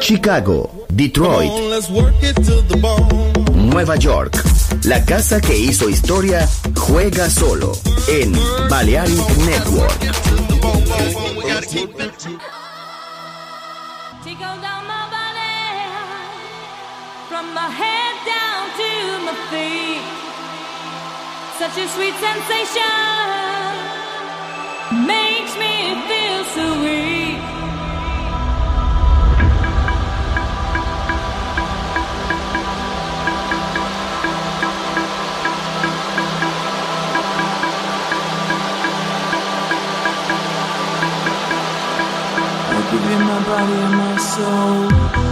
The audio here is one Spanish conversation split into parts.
Chicago, Detroit, Nueva York. La casa que hizo historia juega solo en Balearic Network. Such a sweet sensation makes me feel so weak. You my body and my soul.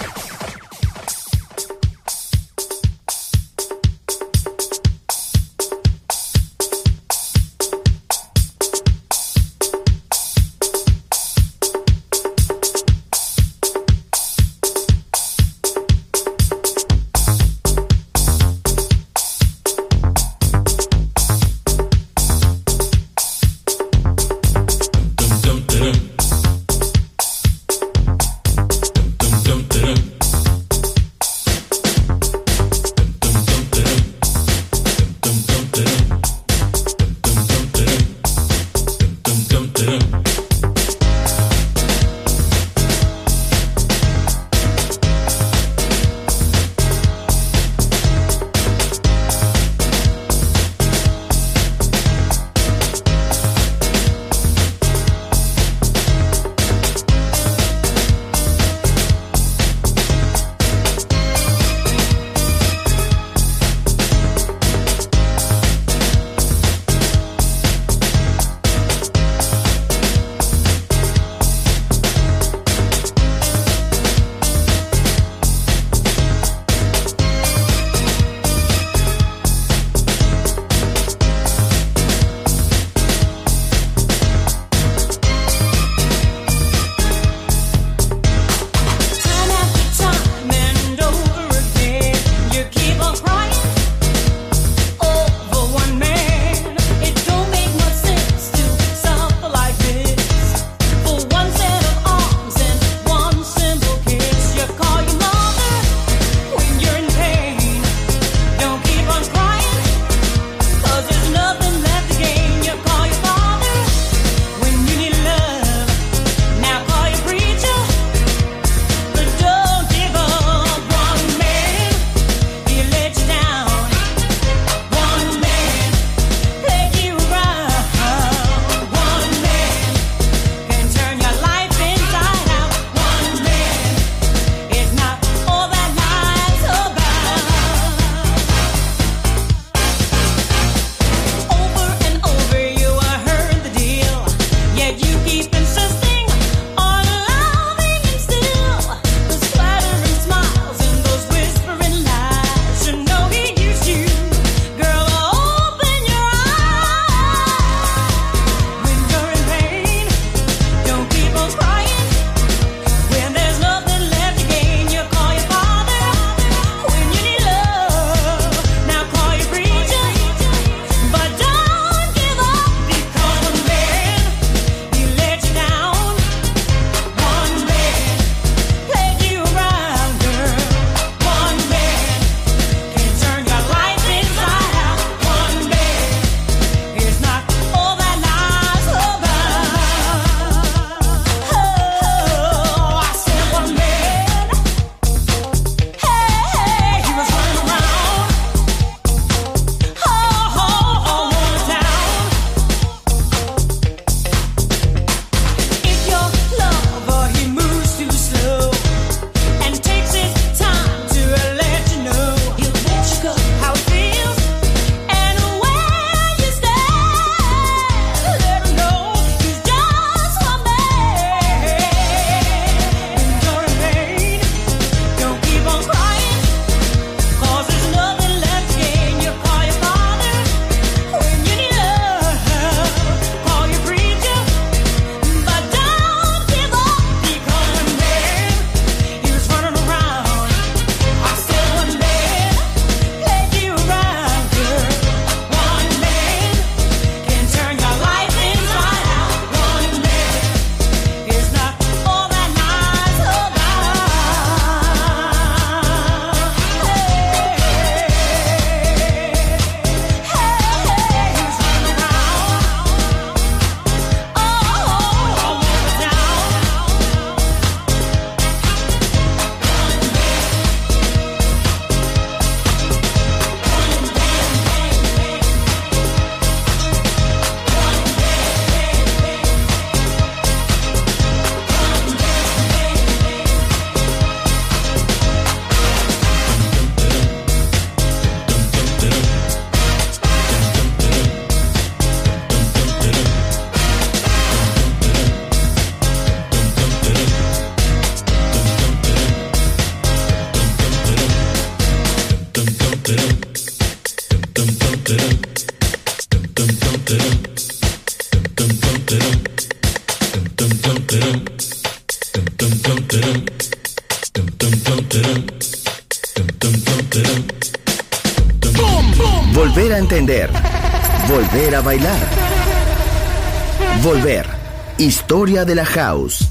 De la house.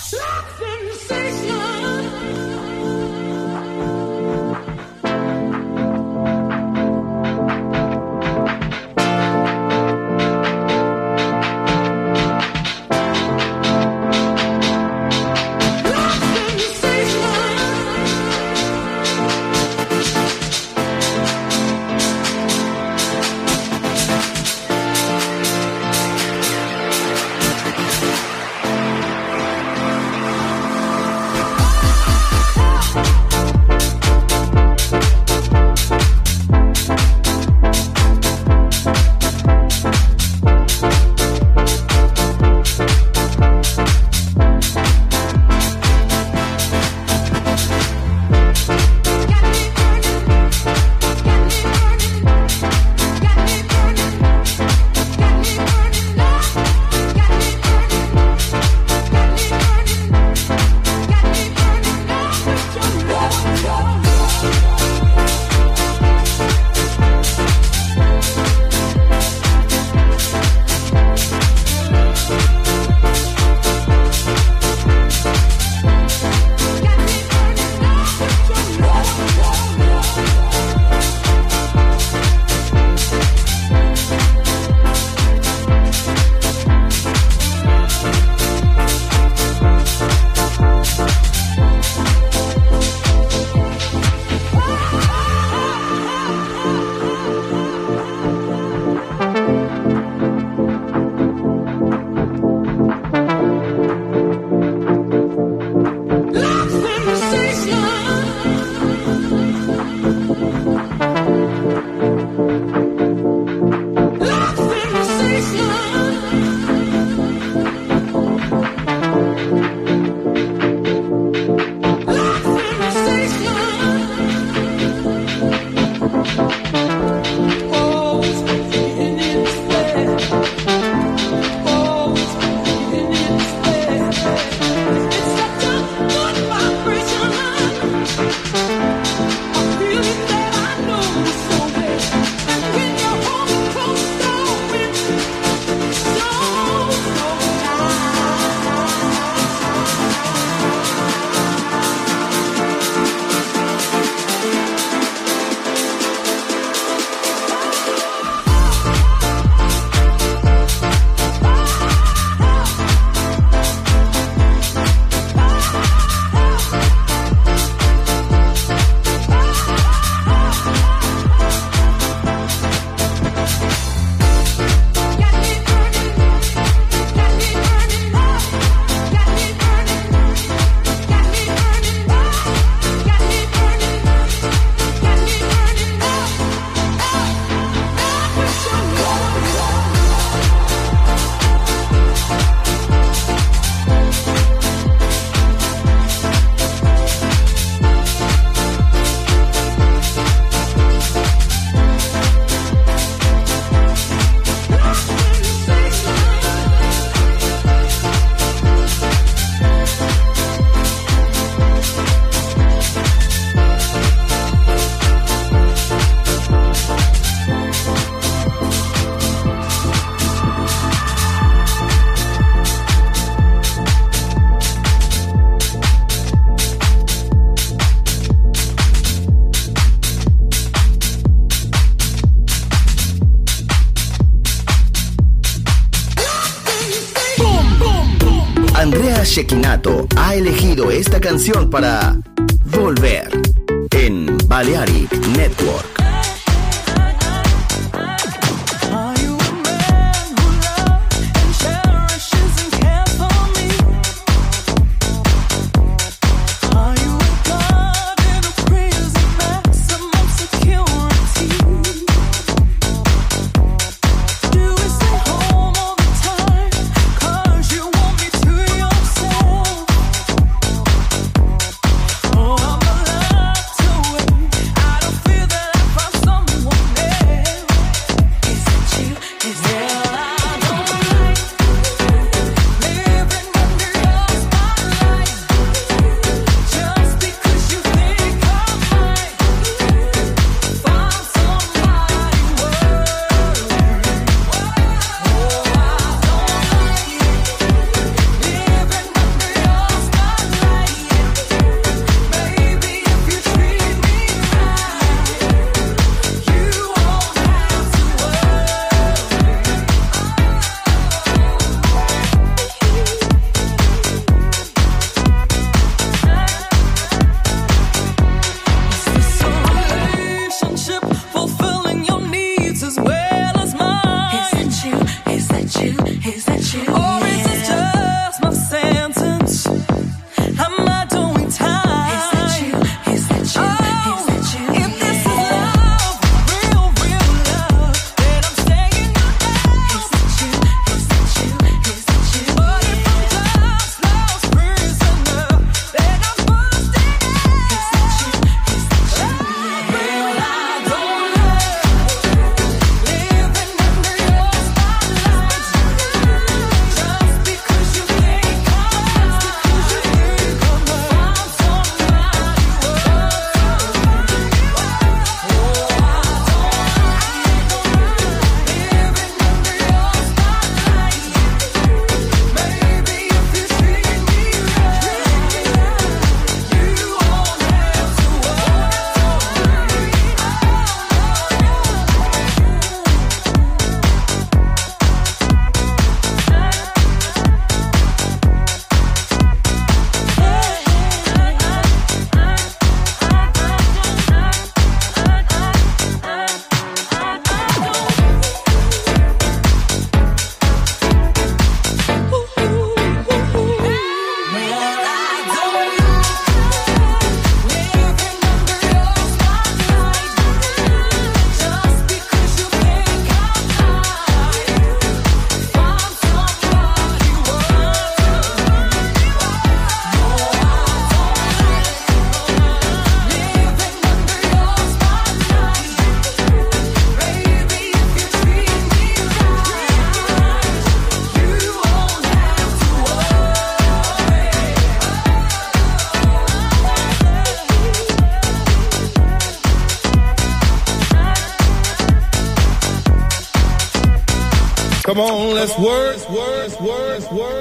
Canción para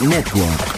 Network.